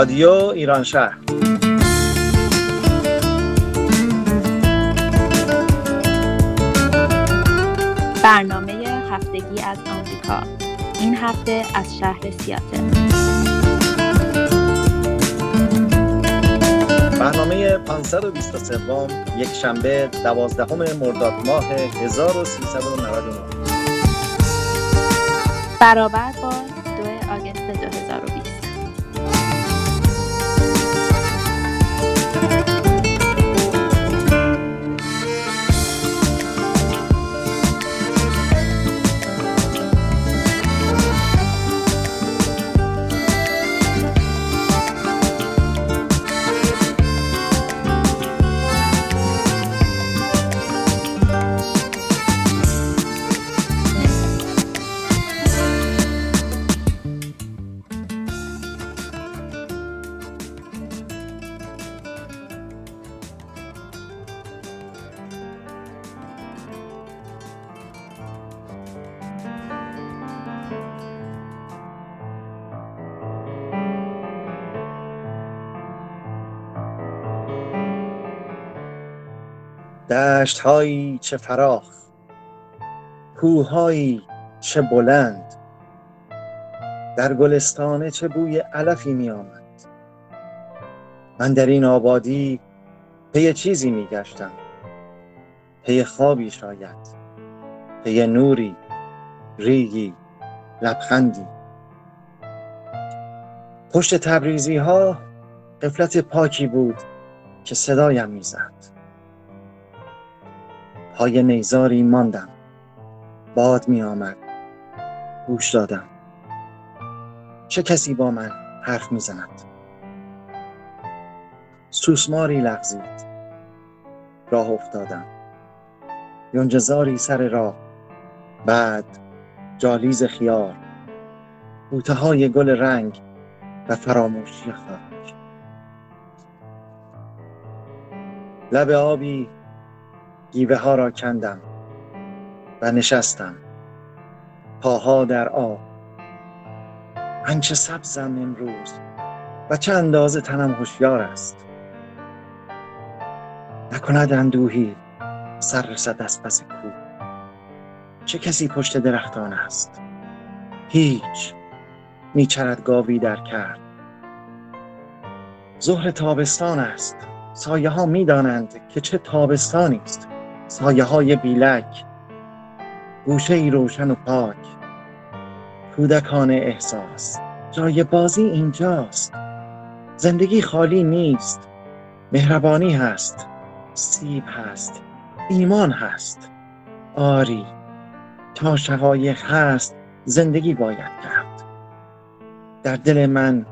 رادیو ایران شهر. برنامه هفتگی از آمریکا. این هفته از شهر سیاتل. برنامه 523 یک شنبه 12 مرداد ماه 1399 برابر با دشت هایی چه فراخ کوههایی چه بلند در گلستانه چه بوی علفی می آمد من در این آبادی پی چیزی می گشتم پی خوابی شاید پی نوری ریگی لبخندی. پشت تبریزی ها قفلت پاکی بود که صدایم می‌زد. پای نیزاری ماندم. باد می آمد. گوش دادم. چه کسی با من حرف می زند؟ سوسماری لغزید. راه افتادم. یونجزاری سر راه. بعد جالیز خیار. بوته های گل رنگ و فراموشی خاک. لب آبی گیوه ها را کندم و نشستم. پاها در آب. من چه سبزم امروز و چه اندازه تنم هوشیار است. نکند اندوهی سر رسد از پس کوه چه کسی پشت درختان است؟ هیچ. میچرد گاوی در کرد. ظهر تابستان است. سایه ها می دانند که چه تابستانی است. سایه های بیلک گوشه ای روشن و پاک. کودکان احساس جای بازی اینجاست. زندگی خالی نیست مهربانی هست سیب هست ایمان هست. آری تا شقایق هست زندگی باید کرد. در دل من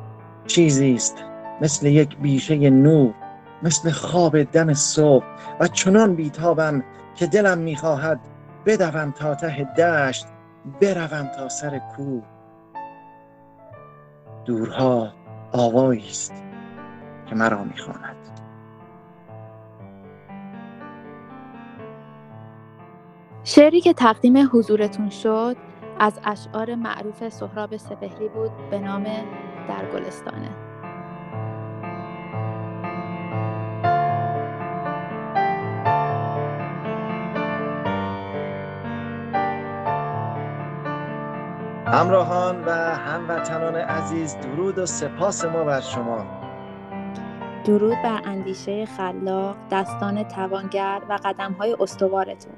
چیزی است مثل یک بیشه نور. مثل خواب دم صبح و چنان بیتابم که دلم می‌خواهد بدوم تا ته دشت بروم تا سر کوه. دورها آوایی است که مرا می‌خواند. شعری که تقدیم حضورتون شد از اشعار معروف سهراب سپهری بود به نام در گلستانه. همراهان و هموطنان عزیز درود و سپاس ما بر شما. درود بر اندیشه خلاق دستان توانگر و قدمهای استوارتون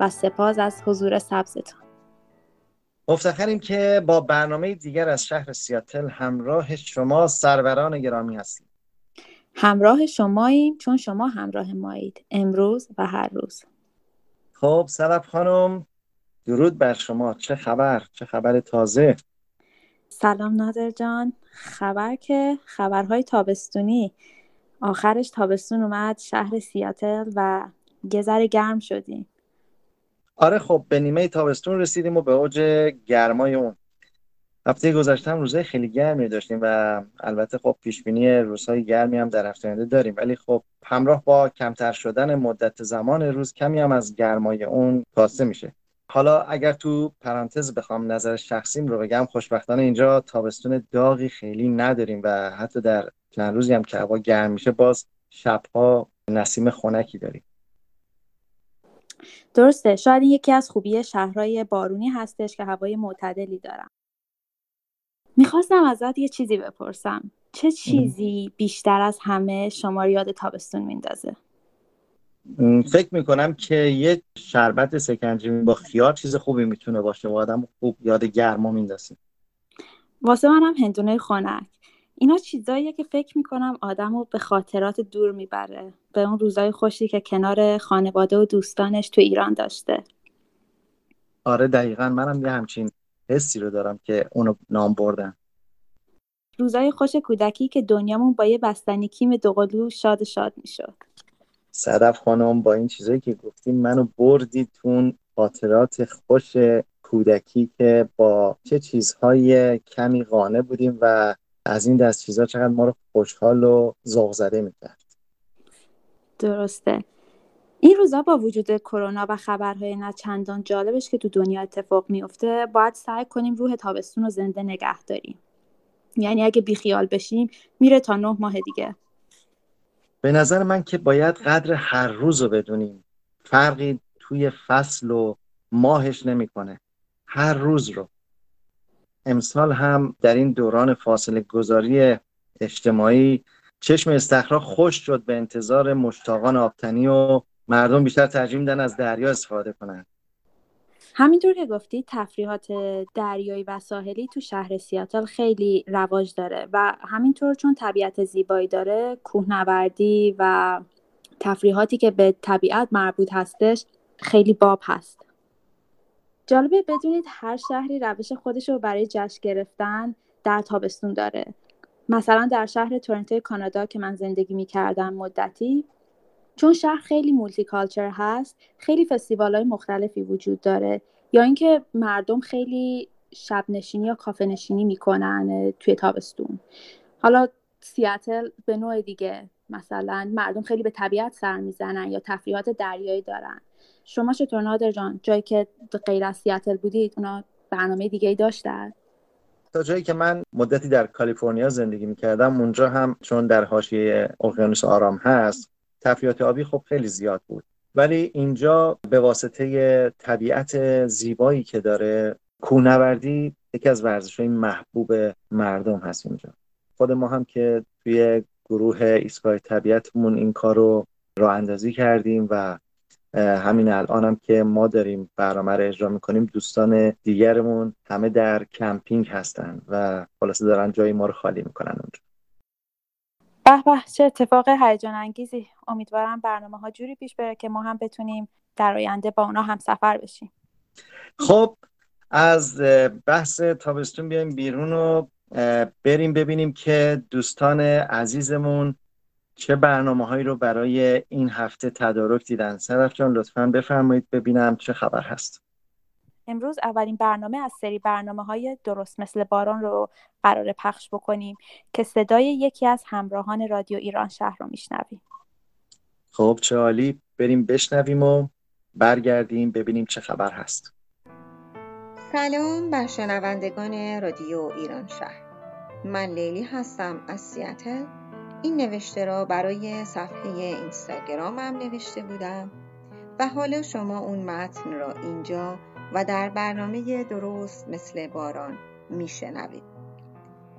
و سپاس از حضور سبزتون مفتخریم که با برنامه دیگر از شهر سیاتل همراه شما سروران گرامی هستیم. همراه شماییم چون شما همراه مایید امروز و هر روز. خب سلب خانم درود بر شما. چه خبر؟ چه خبر تازه؟ سلام نادر جان. خبر که خبرهای تابستونی. آخرش تابستون اومد شهر سیاتل و یه گرم شدیم. آره خب به نیمه تابستون رسیدیم و به اوج گرمای اون. هفته گذشته هم روزهای خیلی گرمی داشتیم و البته خب پیش بینی روزهای گرمی هم در هفته داریم. ولی خب همراه با کمتر شدن مدت زمان روز کمی هم از گرمای اون کاسته میشه. حالا اگر تو پرانتز بخوام نظر شخصیم رو بگم خوشبختانه اینجا تابستون داغی خیلی نداریم و حتی در چند روزی هم که هوا گرم میشه باز شبها نسیم خنکی داریم. درسته. شاید این یکی از خوبی شهرهای بارونی هستش که هوای معتدلی دارن. می‌خواستم ازت یه چیزی بپرسم. چه چیزی بیشتر از همه شما رو یاد تابستون میندازه؟ فکر می‌کنم که یه شربت سکنجی با خیار چیز خوبی می‌تونه باشه. و آدم خوب یاد گرما میندازه. واسه منم هندونه خنک. اینا چیزاییه که فکر می‌کنم آدم رو به خاطرات دور می‌بره. به اون روزای خوشی که کنار خانواده و دوستانش تو ایران داشته. آره دقیقا. منم یه همچین حسی رو دارم که اونو نام بردم روزای خوش کودکی که دنیامون با یه بستنی کیم دوقلو شاد شاد می‌شد. صدف خانم با این چیزایی که گفتیم منو بردید تون خاطرات خوش کودکی که با چه چیزهای کمی قانه بودیم و از این دست چیزها چقدر ما رو خوشحال و ذوق زده می‌کرد. درسته. این روزا با وجود کرونا و خبرهای نه چندان جالبش که تو دنیا اتفاق میفته باید سعی کنیم روح تابستون رو زنده نگه داریم. یعنی اگه بیخیال بشیم میره تا نه ماه دیگه. به نظر من که باید قدر هر روز رو بدونیم. فرقی توی فصل و ماهش نمی‌کنه. هر روز رو. امسال هم در این دوران فاصله گذاری اجتماعی چشم استخرا خوش شد به انتظار مشتاقان آبتنی و مردم بیشتر ترجیح میدن از دریا استفاده کنند. همینطور که گفتی تفریحات دریایی و ساحلی تو شهر سیاتل خیلی رواج داره و همینطور چون طبیعت زیبایی داره کوهنوردی و تفریحاتی که به طبیعت مربوط هستش خیلی باب هست. جالبه بدونید هر شهری روش خودش رو برای جشن گرفتن در تابستون داره. مثلا در شهر تورنتو کانادا که من زندگی می کردم مدتی چون شهر خیلی مولتی کالچر هست خیلی فستیوال های مختلفی وجود داره. یا اینکه مردم خیلی شب نشینی یا کافه نشینی می‌کنن توی تابستون. حالا سیاتل به نوع دیگه. مثلا مردم خیلی به طبیعت سر می‌زنن یا تفریحات دریایی دارن. شما چطور نادر جان؟ جایی که غیر از سیاتل بودید اونا برنامه دیگه ای داشتن؟ تا جایی که من مدتی در کالیفرنیا زندگی می‌کردم اونجا هم چون در حاشیه اقیانوس آرام هست تفریحات آبی خب خیلی زیاد بود. ولی اینجا به واسطه طبیعت زیبایی که داره کوهنوردی یکی از ورزش های محبوب مردم هست اینجا. خود ما هم که توی گروه ایستگاه طبیعتمون این کار رو راه اندازی کردیم و همین الان هم که ما داریم برنامه رو اجرا می‌کنیم دوستان دیگرمون همه در کمپینگ هستن و خلاصه دارن جای ما رو خالی می‌کنن اونجا. به به چه اتفاق هیجان انگیزی امیدوارم برنامه ها جوری پیش بره که ما هم بتونیم در آینده با اونا هم سفر بشیم. خب از بحث تابستون بیایم بیرون و بریم ببینیم که دوستان عزیزمون چه برنامه هایی رو برای این هفته تدارک دیدن. صدف جان لطفا بفرمایید ببینم چه خبر هست. امروز اولین برنامه از سری برنامه های درست مثل باران رو قرار پخش بکنیم که صدای یکی از همراهان رادیو ایران شهر رو میشنویم خب چه عالی. بریم بشنویم و برگردیم ببینیم چه خبر هست. سلام بر شنوندگان رادیو ایران شهر. من لیلی هستم از سیاتل. این نوشته را برای صفحه اینستاگرامم نوشته بودم و حالا شما اون متن را اینجا و در برنامه درست مثل باران میشنوید.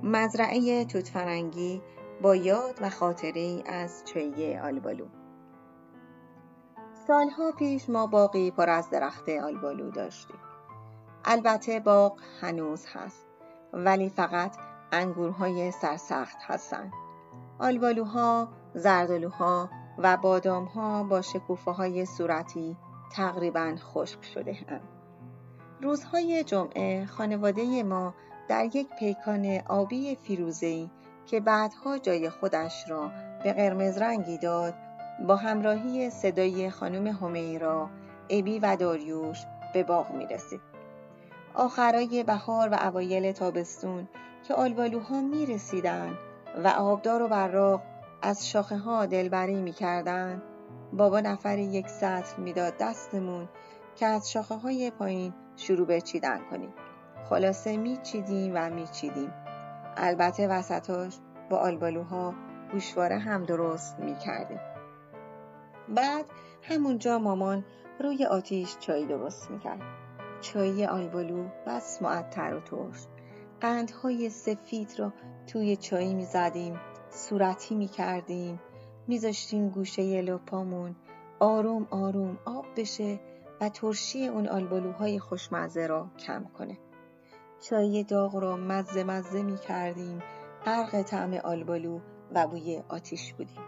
مزرعه توتفرنگی با یاد و خاطره از چیه آلبالو سالها پیش ما باقی پر از درخت آلبالو داشتیم. البته باغ هنوز هست ولی فقط انگورهای سرسخت هستند. آلبالوها، زردالوها و بادامها با شکوفه های صورتی تقریبا خشک شده هم. روزهای جمعه خانواده ما در یک پیکان آبی فیروزه‌ای که بعدها جای خودش را به قرمز رنگی داد با همراهی صدای خانم همیرا، ابی و داریوش به باغ می رسید. آخرای بهار و اوایل تابستون که آلبالوها می رسیدن و آبدار و براق از شاخه ها دلبری می کردن. بابا نفری یک سطل می‌داد دستمون که از شاخه های پایین شروع به چیدن کنیم. خلاصه میچیدیم و میچیدیم. البته وسطاش با آلبالوها گوشواره هم درست می‌کردیم. بعد همونجا مامان روی آتیش چای درست می‌کرد. چای آلبالو بس معطر و ترش. قندهای سفید را توی چای می‌زدیم صورتی می‌کردیم. میذاشتیم گوشه لپامون آروم آروم آب بشه و ترشی اون آلبالوهای خوشمزه را کم کنه. چای داغ را مزه مزه می کردیم غرق طعم آلبالو و بوی آتیش بودیم.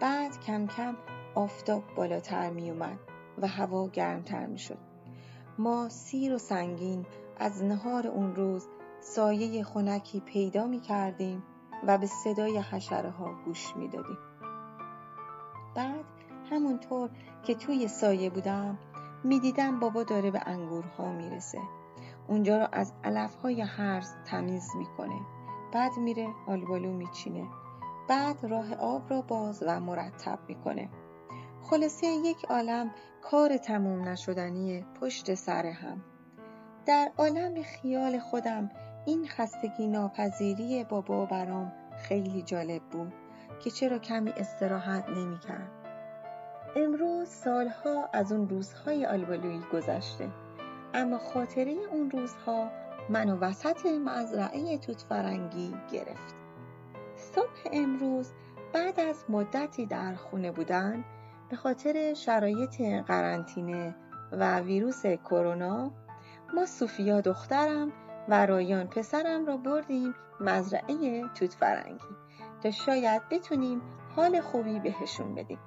بعد کم کم آفتاب بالاتر می اومد و هوا گرمتر می شد. ما سیر و سنگین از نهار اون روز سایه خونکی پیدا می کردیم و به صدای حشره ها گوش می دادیم. بعد همونطور که توی سایه بودم می‌دیدم بابا داره به انگورها می‌رسه. اونجا رو از علفهای هرز تمیز می‌کنه. بعد میره آلبالو میچینه. بعد راه آب را باز و مرتب می‌کنه. خلاصه یک عالم کار تموم نشدنی پشت سر هم. در عالم خیال خودم این خستگی ناپذیری بابا برام خیلی جالب بود که چرا کمی استراحت نمی‌کرد. امروز سالها از اون روزهای آلبالویی گذشته. اما خاطره اون روزها منو وسط مزرعه توت فرنگی گرفت. صبح امروز بعد از مدتی در خونه بودن به خاطر شرایط قرنطینه و ویروس کرونا ما سوفیا دخترم و رایان پسرم را بردیم مزرعه توت فرنگی تا شاید بتونیم حال خوبی بهشون بدیم.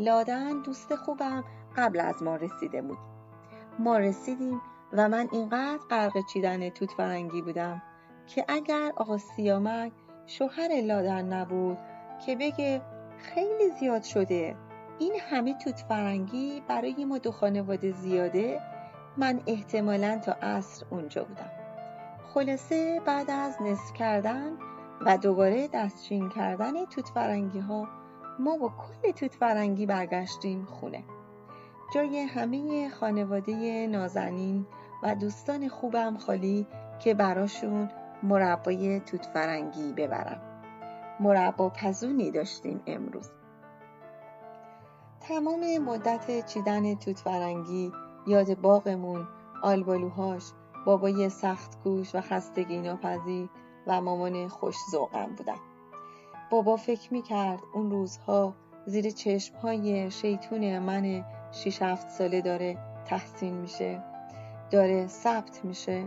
لادن دوست خوبم قبل از ما رسیده بود. ما رسیدیم و من اینقدر غرق چیدن توت فرنگی بودم که اگر آقا سیامک شوهر لادن نبود که بگه خیلی زیاد شده این همه توت فرنگی برای ما دو خانواده زیاده من احتمالا تا عصر اونجا بودم. خلاصه بعد از نصف کردن و دوباره دستچین کردن توت فرنگی ها ما با کل توت فرنگی برگشتیم خونه. جای همه خانواده نازنین و دوستان خوبم خالی که براشون مربای توت فرنگی ببرم. مربا پزونی داشتیم امروز. تمام مدت چیدن توت فرنگی یاد باغمون آلبالوهاش بابای سخت گوش و خستگی ناپذیر و مامان خوش ذوقم بودم بابا فکر می‌کرد اون روزها زیر چشمهای شیطون من شیش هفت ساله داره تحسین میشه داره ثبت میشه.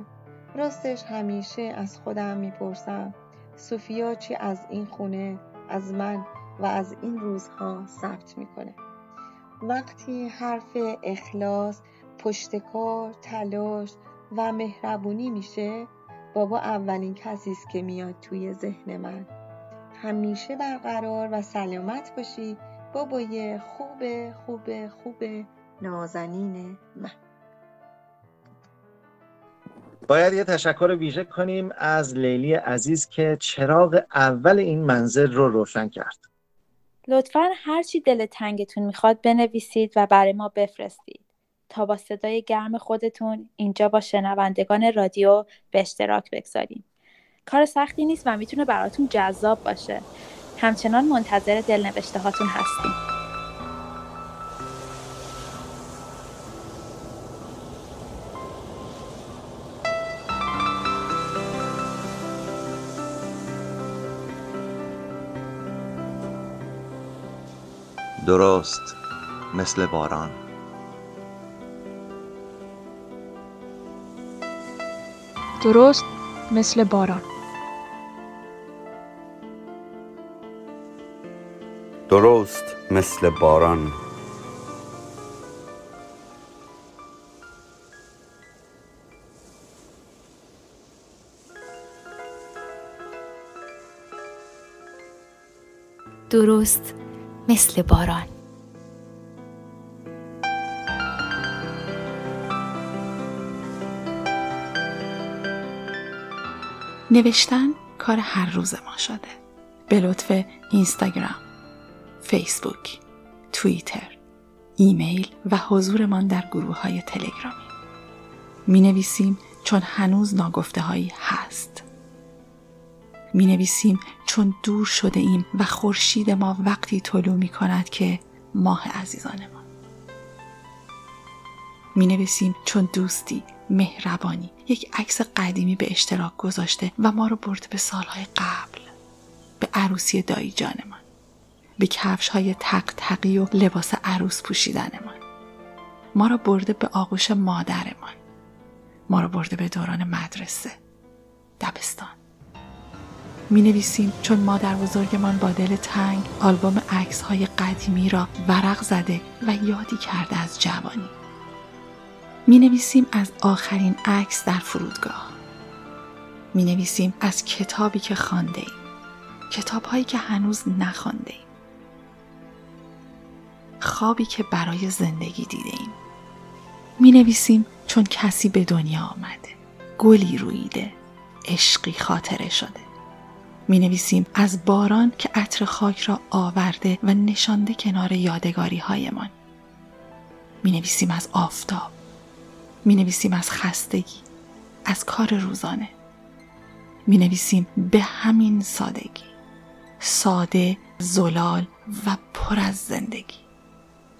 راستش همیشه از خودم می‌پرسم سوفیا چی از این خونه از من و از این روزها ثبت می‌کنه؟ وقتی حرف اخلاص پشتکار تلاش و مهربونی میشه بابا اولین کسی است که میاد توی ذهن من. همیشه برقرار و سلامت باشی. بابای خوب خوب خوب نازنین من. باید یه تشکر ویژه کنیم از لیلی عزیز که چراغ اول این منزل رو روشن کرد. لطفا هرچی دل تنگتون می‌خواد بنویسید و برای ما بفرستید. تا با صدای گرم خودتون اینجا با شنوندگان رادیو به اشتراک بگذاریم. کار سختی نیست و می‌تونه براتون جذاب باشه. همچنان منتظر دلنوشته هاتون هستیم درست مثل باران. درست مثل باران. مثل باران. درست مثل باران. نوشتن کار هر روز ما شده. به لطف اینستاگرام. فیسبوک توییتر ایمیل و حضورمان در گروه های تلگرامی. می نویسیم چون هنوز ناگفته هایی هست. می نویسیم چون دور شده ایم و خورشید ما وقتی طلوع می کند که ماه عزیزان ما می نویسیم چون دوستی مهربانی یک عکس قدیمی به اشتراک گذاشته و ما رو برده به سالهای قبل به عروسی دایی جانمان. به کفش های تق تقی و لباس عروس پوشیدنمان. ما را برده به آغوش مادرمان. ما را برده به دوران مدرسه. دبستان. می نویسیم چون مادر بزرگمان با دل تنگ آلبوم عکس های قدیمی را ورق زده و یادی کرده از جوانی. می نویسیم از آخرین عکس در فرودگاه. می نویسیم از کتابی که خانده ایم. کتاب هایی که هنوز نخوانده ایم. خوابی که برای زندگی دیده ایم می نویسیم چون کسی به دنیا آمده. گلی رویده. عشقی خاطره شده. می نویسیم از باران که عطر خاک را آورده و نشانده کنار یادگاری هایمان می نویسیم از آفتاب. می نویسیم از خستگی. از کار روزانه. می نویسیم به همین سادگی. ساده زلال و پر از زندگی.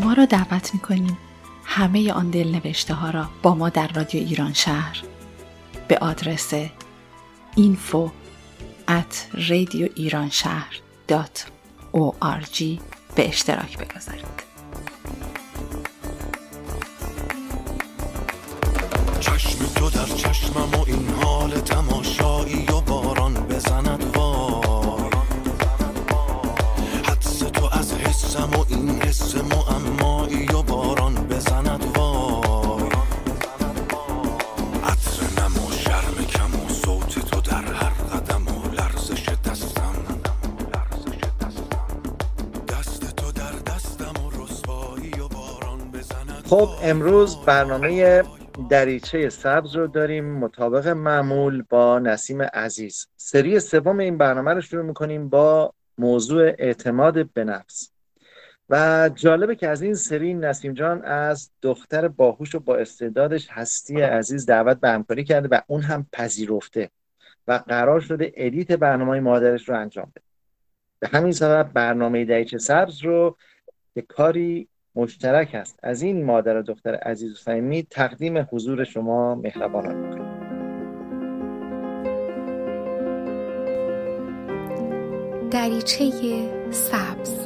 شما را دعوت می کنیم همه آن دل نوشته ها را با ما در رادیو ایران شهر. به آدرس info at radio ایران شهر به اشتراک بگذارید. چشم تو در چشمم و این حال تماشایی و باران بزند از حسم و این حس معمایی و باران بزند وای. عطر نم و شرم کم و صوت تو در هر قدم و لرزش دستم. دست تو در دستم و رسوایی و باران بزند خب امروز برنامه دریچه سبز رو داریم. مطابق معمول با نسیم عزیز. سری سوم این برنامه رو شروع می‌کنیم با موضوع اعتماد به نفس. و جالبه که از این سری نسیم جان از دختر باهوش و با استعدادش هستی عزیز دعوت به همکاری کرده و اون هم پذیرفته و قرار شده ادیت برنامه مادرش رو انجام بده. به همین سبب برنامه دریچه سبز رو که کاری مشترک است از این مادر و دختر عزیز و صمیمی تقدیم حضور شما مهربانان دریچه سبز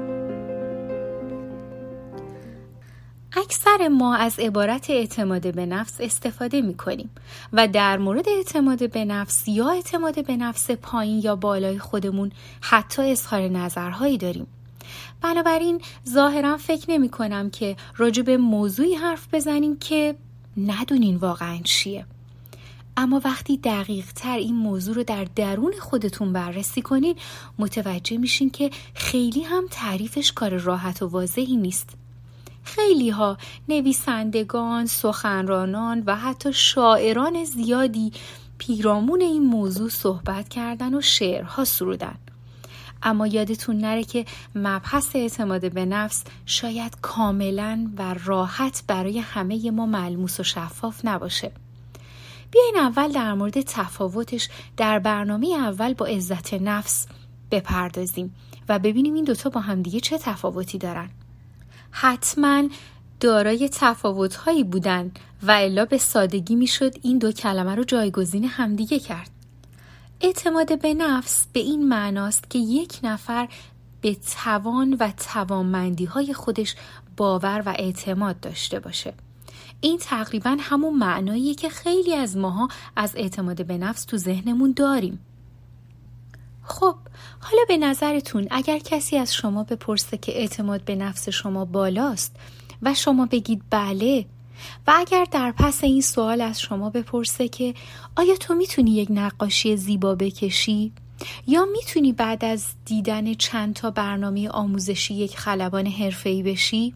اکثر ما از عبارت اعتماد به نفس استفاده می کنیم و در مورد اعتماد به نفس یا اعتماد به نفس پایین یا بالای خودمون حتی اظهار نظرهایی داریم. بنابراین ظاهرا فکر نمی کنم که راجع به موضوعی حرف بزنیم که ندونین واقعا چیه. اما وقتی دقیق تر این موضوع رو در درون خودتون بررسی کنین متوجه میشین که خیلی هم تعریفش کار راحت و واضحی نیست. خیلی ها نویسندگان، سخنرانان و حتی شاعران زیادی پیرامون این موضوع صحبت کردن و شعرها سرودن. اما یادتون نره که مبحث اعتماد به نفس شاید کاملا و راحت برای همه ما ملموس و شفاف نباشه. بیاین اول در مورد تفاوتش در برنامه اول با عزت نفس بپردازیم و ببینیم این دوتا با همدیگه چه تفاوتی دارن. حتما دارای تفاوتهایی بودن و الا به سادگی می‌شد این دو کلمه رو جایگزین همدیگه کرد. اعتماد به نفس به این معناست که یک نفر به توان و توانمندی های خودش باور و اعتماد داشته باشه. این تقریبا همون معناییه که خیلی از ماها از اعتماد به نفس تو ذهنمون داریم. خب حالا به نظرتون اگر کسی از شما بپرسه که اعتماد به نفس شما بالاست و شما بگید بله و اگر در پس این سوال از شما بپرسه که آیا تو می‌تونی یک نقاشی زیبا بکشی؟ یا می‌تونی بعد از دیدن چند تا برنامه آموزشی یک خلبان حرفه‌ای بشی؟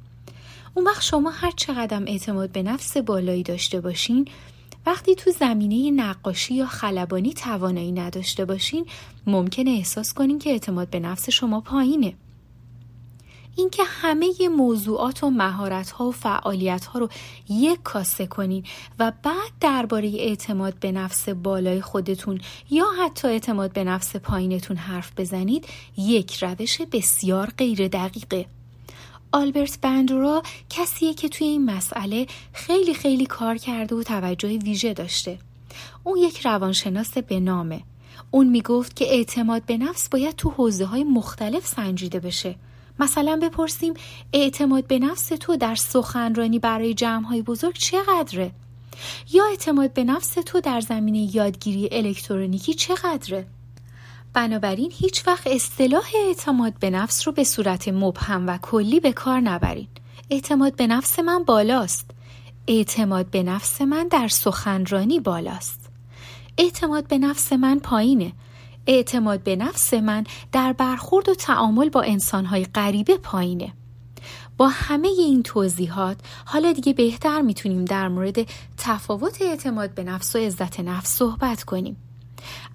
اون وقت شما هر چقدر اعتماد به نفس بالایی داشته باشین وقتی تو زمینه نقاشی یا خلبانی توانایی نداشته باشین ممکنه احساس کنین که اعتماد به نفس شما پایینه. اینکه همه موضوعات و مهارت ها و فعالیت ها رو یک کاسه کنین و بعد درباره اعتماد به نفس بالای خودتون یا حتی اعتماد به نفس پایینتون حرف بزنید یک روش بسیار غیر دقیقه. آلبرت بندورا کسیه که توی این مسئله خیلی خیلی کار کرده و توجه ویژه داشته اون یک روانشناس به نامه اون می‌گفت که اعتماد به نفس باید تو حوزه های مختلف سنجیده بشه مثلا بپرسیم اعتماد به نفس تو در سخنرانی برای جمع های بزرگ چقدره؟ یا اعتماد به نفس تو در زمینه یادگیری الکترونیکی چقدره؟ بنابراین هیچ وقت اصطلاح اعتماد به نفس رو به صورت مبهم و کلی به کار نبرین. اعتماد به نفس من بالاست. اعتماد به نفس من در سخنرانی بالاست. اعتماد به نفس من پایینه. اعتماد به نفس من در برخورد و تعامل با انسانهای غریبه پایینه. با همه این توضیحات حالا دیگه بهتر می‌تونیم در مورد تفاوت اعتماد به نفس و عزت نفس صحبت کنیم.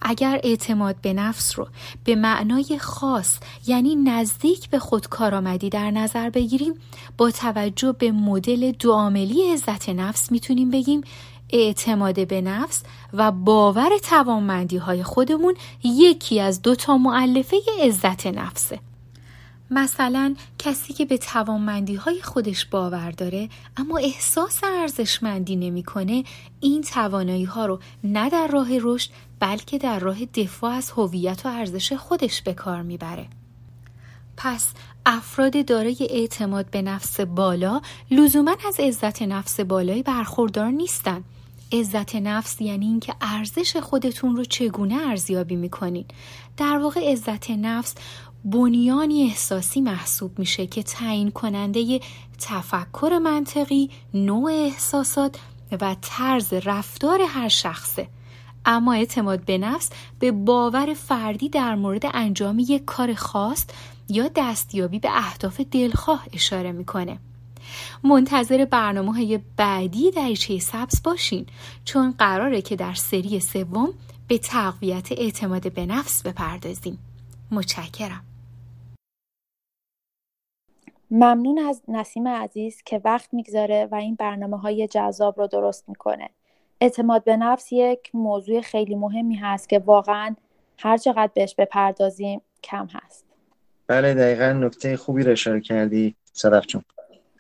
اگر اعتماد به نفس رو به معنای خاص یعنی نزدیک به خود کارآمدی در نظر بگیریم با توجه به مدل دوعاملی عزت نفس می‌تونیم بگیم اعتماد به نفس و باور توانمندی های خودمون یکی از دو تا معلفه عزت نفسه. مثلا کسی که به توانمندی های خودش باور داره اما احساس ارزشمندی نمی‌کنه این توانایی ها رو نه در راه رشد بلکه در راه دفاع از هویت و ارزش خودش به کار می‌بره. پس افراد دارای اعتماد به نفس بالا لزوما از عزت نفس بالایی برخوردار نیستن. عزت نفس یعنی اینکه ارزش خودتون رو چگونه ارزیابی می‌کنین. در واقع عزت نفس بنیانی احساسی محسوب میشه که تعیین کننده تفکر منطقی، نوع احساسات و طرز رفتار هر شخصه. اما اعتماد به نفس به باور فردی در مورد انجام یک کار خاص یا دستیابی به اهداف دلخواه اشاره می‌کنه. منتظر برنامه های بعدی دریچه سبز باشین چون قراره که در سری سوم به تقویت اعتماد به نفس بپردازیم. متشکرم. ممنون از نسیم عزیز که وقت می‌گذاره و این برنامه های جذاب رو درست می‌کنه. اعتماد به نفس یک موضوع خیلی مهمی هست که واقعا هر چقدر بهش بپردازیم کم هست. بله دقیقا نکته خوبی رو اشاره کردی صدف چون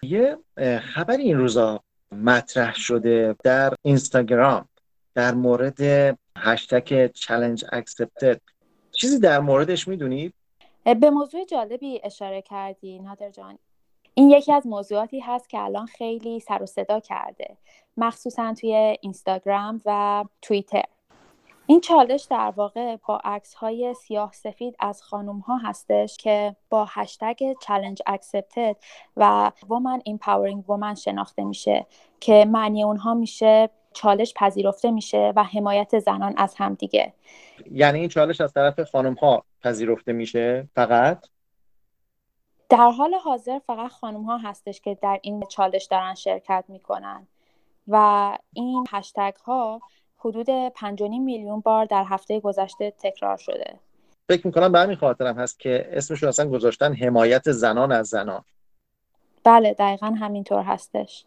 یه خبر این روزا مطرح شده در اینستاگرام در مورد هشتگ challenge accepted. چیزی در موردش می‌دونید به موضوع جالبی اشاره کردی نادر جان. این یکی از موضوعاتی هست که الان خیلی سر و صدا کرده. مخصوصا توی اینستاگرام و توییتر. این چالش در واقع با عکس های سیاه سفید از خانوم ها هستش که با هشتگ challenge accepted و women empowering women شناخته میشه که معنی اونها میشه چالش پذیرفته میشه و حمایت زنان از همدیگه یعنی این چالش از طرف خانم ها پذیرفته میشه فقط؟ در حال حاضر فقط خانم ها هستش که در این چالش دارن شرکت می‌کنن. و این هشتگ ها حدود 5.5 میلیون بار در هفته گذشته تکرار شده. فکر می‌کنم به همین خاطرم هست که اسمشون اصلا گذاشتن حمایت زنان از زنان. بله دقیقا همینطور هستش.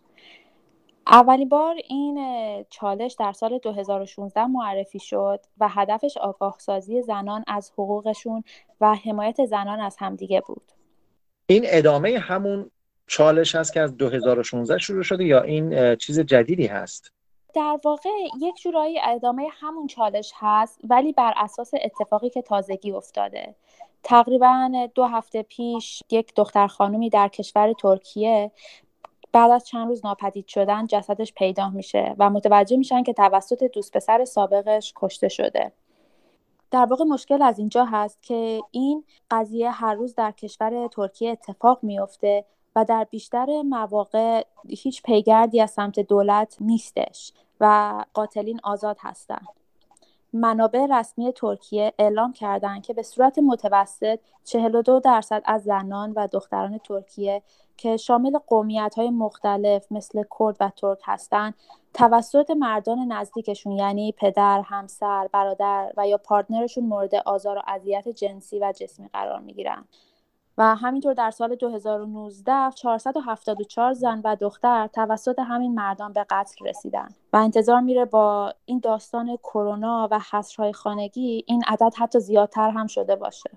اولین بار این چالش در سال 2016 معرفی شد و هدفش آگاهسازی زنان از حقوقشون و حمایت زنان از همدیگه بود. این ادامه همون چالش هست که از 2016 شروع شده یا این چیز جدیدی هست؟ در واقع یک جورایی ادامه همون چالش هست ولی بر اساس اتفاقی که تازگی افتاده تقریبا دو هفته پیش یک دختر خانومی در کشور ترکیه بعد از چند روز ناپدید شدن جسدش پیدا میشه و متوجه میشن که توسط دوست پسر سابقش کشته شده در واقع مشکل از اینجا هست که این قضیه هر روز در کشور ترکیه اتفاق میفته و در بیشتر مواقع هیچ پیگردی از سمت دولت نیستش و قاتلین آزاد هستند. منابع رسمی ترکیه اعلام کردند که به صورت متوسط 42 درصد از زنان و دختران ترکیه که شامل های مختلف مثل کرد و ترک هستند توسط مردان نزدیکشون یعنی پدر، همسر، برادر و یا پارتنرشون مورد آزار و اذیت جنسی و جسمی قرار می‌گیرن و همینطور در سال 2019 474 زن و دختر توسط همین مردان به قتل رسیدن و انتظار میره با این داستان کرونا و حصرهای خانگی این عدد حتی زیادتر هم شده باشه.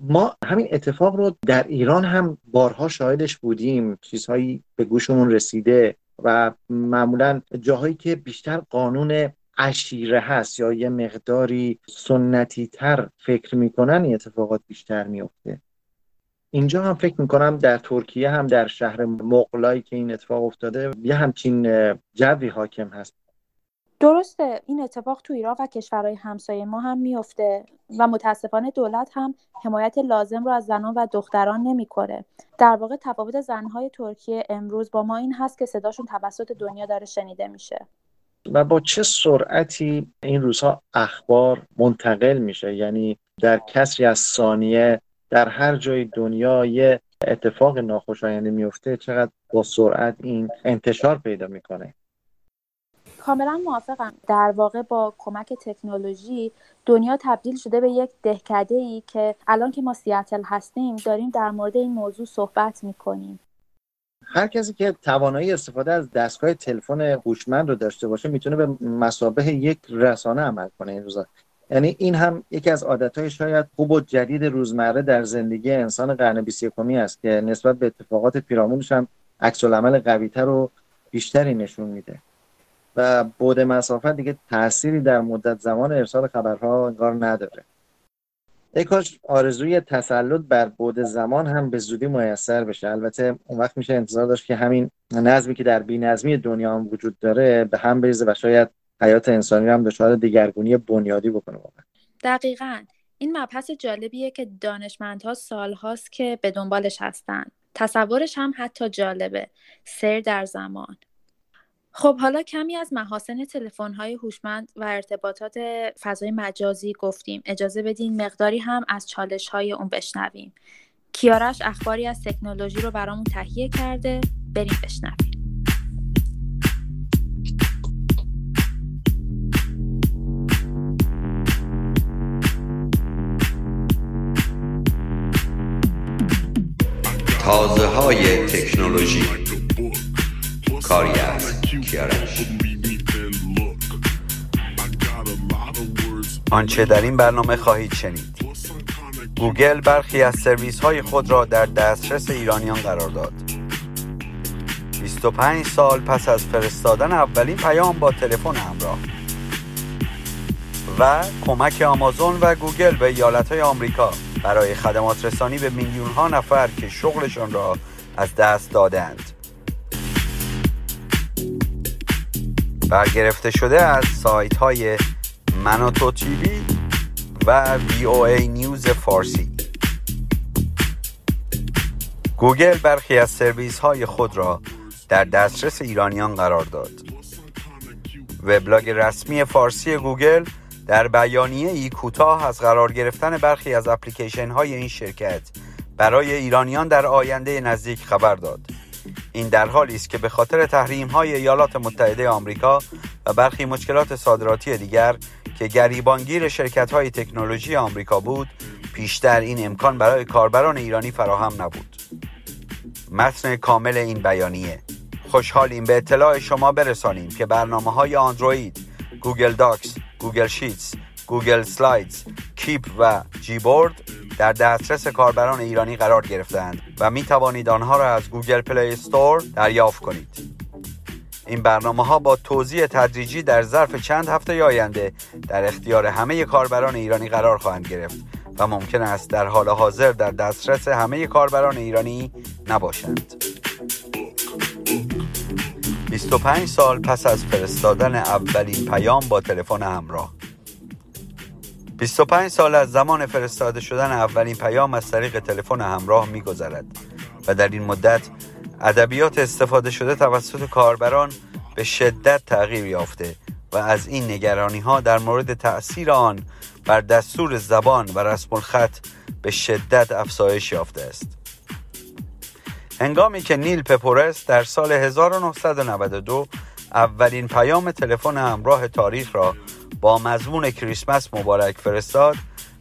ما همین اتفاق رو در ایران هم بارها شاهدش بودیم. چیزهایی به گوشمون رسیده و معمولا جاهایی که بیشتر قانون عشیره هست یا یه مقداری سنتی تر فکر می‌کنن این اتفاقات بیشتر میفته اینجا هم فکر می‌کنم در ترکیه هم در شهر مقلایی که این اتفاق افتاده یه همچین جوی حاکم هست. درسته این اتفاق تو ایران و کشورهای همسایه ما هم میفته و متاسفانه دولت هم حمایت لازم رو از زنان و دختران نمی‌کنه. در واقع تفاوت زنهای ترکیه امروز با ما این هست که صداشون توسط دنیا داره شنیده میشه. و با چه سرعتی این روزها اخبار منتقل میشه؟ یعنی در کسری از ثانیه در هر جای دنیا یه اتفاق ناخوشایندی میفته چقدر با سرعت این انتشار پیدا می‌کنه. کاملا موافقم. در واقع با کمک تکنولوژی دنیا تبدیل شده به یک دهکده ای که الان که ما سیاتل هستیم داریم در مورد این موضوع صحبت می‌کنیم. هر کسی که توانایی استفاده از دستگاه تلفن هوشمند رو داشته باشه می‌تونه به مسابه یک رسانه عمل کنه این روزا. یعنی این هم یکی از عادتهای شاید خوب و جدید روزمره در زندگی انسان قرن 21 است که نسبت به اتفاقات پیرامونش هم عکس العمل قویتر و بیشتری نشون میده. و بود مسافت دیگه تأثیری در مدت زمان ارسال خبرها انگار نداره. ای کاش آرزوی تسلط بر بود زمان هم به زودی میسر بشه. البته اون وقت میشه انتظار داشت که همین نظمی که در بینظمی دنیا هم وجود داره به هم بریزه و شاید حیات انسانی هم دچار دیگرگونی بنیادی بکنه واقعا. دقیقا. این مبحث جالبیه که دانشمندها سالهاست که به دنبالش هستن. تصورش هم حتی جالبه. سر در زمان. خب حالا کمی از محاسن های هوشمند و ارتباطات فضای مجازی گفتیم. اجازه بدین مقداری هم از های اون بشنویم. کیارش اخباری از تکنولوژی رو برامون تهیه کرده. بریم بشنویم. تازه های تکنولوژی. کاری از کیارش. آنچه در این برنامه خواهید شنید. گوگل برخی از سرویس های خود را در دسترس ایرانیان قرار داد. 25 سال پس از فرستادن اولین پیام با تلفن همراه. و کمک آمازون و گوگل به ایالت های آمریکا. برای خدمات رسانی به میلیون ها نفر که شغلشان را از دست دادند. برگرفته شده از سایت های منوتو TV و VOA News فارسی. گوگل برخی از سرویس های خود را در دسترس ایرانیان قرار داد. وبلاگ رسمی فارسی گوگل در بیانیه ای کوتاه از قرار گرفتن برخی از اپلیکیشن های این شرکت برای ایرانیان در آینده نزدیک خبر داد. این در حالی است که به خاطر تحریم های ایالات متحده آمریکا و برخی مشکلات صادراتی دیگر که گریبانگیر شرکت های تکنولوژی آمریکا بود پیشتر این امکان برای کاربران ایرانی فراهم نبود. متن کامل این بیانیه. خوشحالیم به اطلاع شما برسانیم که برنامه های آندروید، Google Docs، Google Sheets، Google Slides، Keep و Gboard در دسترس کاربران ایرانی قرار گرفتند و می توانید آنها را از Google Play Store دریافت کنید. این برنامه ها با توزیع تدریجی در ظرف چند هفته آینده در اختیار همه کاربران ایرانی قرار خواهند گرفت و ممکن است در حال حاضر در دسترس همه کاربران ایرانی نباشند. 25 سال پس از فرستادن اولین پیام با تلفن همراه. 25 سال از زمان فرستاده شدن اولین پیام از طریق تلفن همراه میگذرد و در این مدت ادبیات استفاده شده توسط کاربران به شدت تغییر یافته و از این نگرانی ها در مورد تأثیر آن بر دستور زبان و رسم الخط به شدت افزایش یافته است. هنگامی که نیل پپورس در سال 1992 اولین پیام تلفن همراه تاریخ را با مضمون کریسمس مبارک فرستاد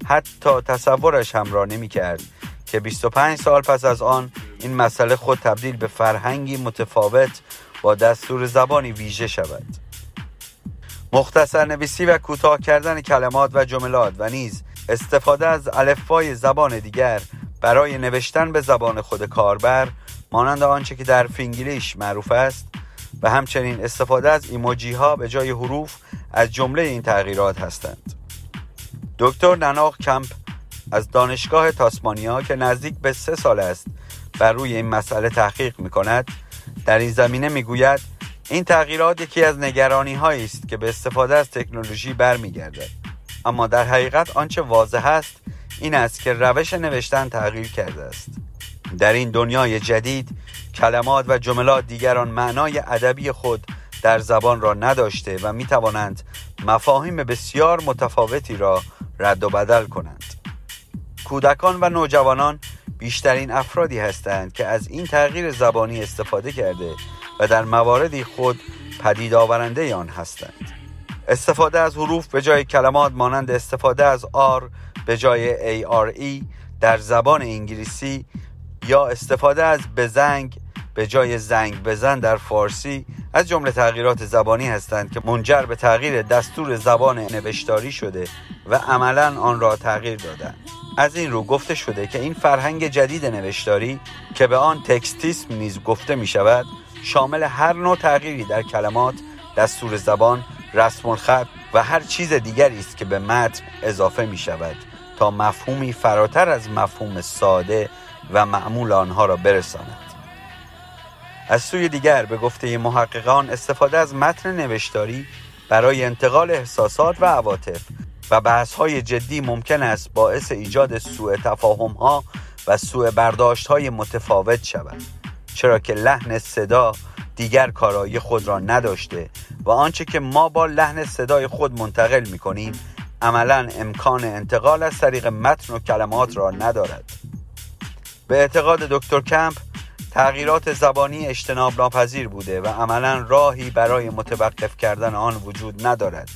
حتی تصورش هم را نمی کرد که 25 سال پس از آن این مسئله خود تبدیل به فرهنگی متفاوت با دستور زبانی ویژه شود. مختصر نویسی و کوتاه کردن کلمات و جملات و نیز استفاده از الفبای زبان دیگر برای نوشتن به زبان خود کاربر مانند آنچه که در فینگلیش معروف است و همچنین استفاده از ایموجی ها به جای حروف از جمله این تغییرات هستند. دکتر نناق کمپ از دانشگاه تاسمانیا که نزدیک به سه سال است بر روی این مسئله تحقیق می کند در این زمینه می گوید این تغییرات یکی از نگرانی هایی است که به استفاده از تکنولوژی برمیگردد. اما در حقیقت آنچه واضح است این است که روش نوشتن تغییر کرده است. در این دنیای جدید کلمات و جملات دیگران معنای ادبی خود در زبان را نداشته و می توانند مفاهیم بسیار متفاوتی را رد و بدل کنند. کودکان و نوجوانان بیشترین افرادی هستند که از این تغییر زبانی استفاده کرده و در مواردی خود پدید آورنده آن هستند. استفاده از حروف به جای کلمات مانند استفاده از آر به جای ARE در زبان انگلیسی یا استفاده از بزنگ به جای زنگ بزن در فارسی از جمله تغییرات زبانی هستند که منجر به تغییر دستور زبان نوشتاری شده و عملا آن را تغییر دادند. از این رو گفته شده که این فرهنگ جدید نوشتاری که به آن تکستیسم نیز گفته می شود شامل هر نوع تغییری در کلمات، دستور زبان، رسم الخط و هر چیز دیگری است که به متن اضافه می شود تا مفهومی فراتر از مفهوم ساده و معمول آنها را برساند. از سوی دیگر به گفته محققان استفاده از متن نوشتاری برای انتقال احساسات و عواطف و بحث های جدی ممکن است باعث ایجاد سوء تفاهم ها و سوء برداشت های متفاوت شود چرا که لحن صدا دیگر کارایی خود را نداشته و آنچه که ما با لحن صدای خود منتقل می کنیم عملا امکان انتقال از طریق متن و کلمات را ندارد. به اعتقاد دکتر کمپ تغییرات زبانی اجتناب ناپذیر بوده و عملا راهی برای متوقف کردن آن وجود ندارد.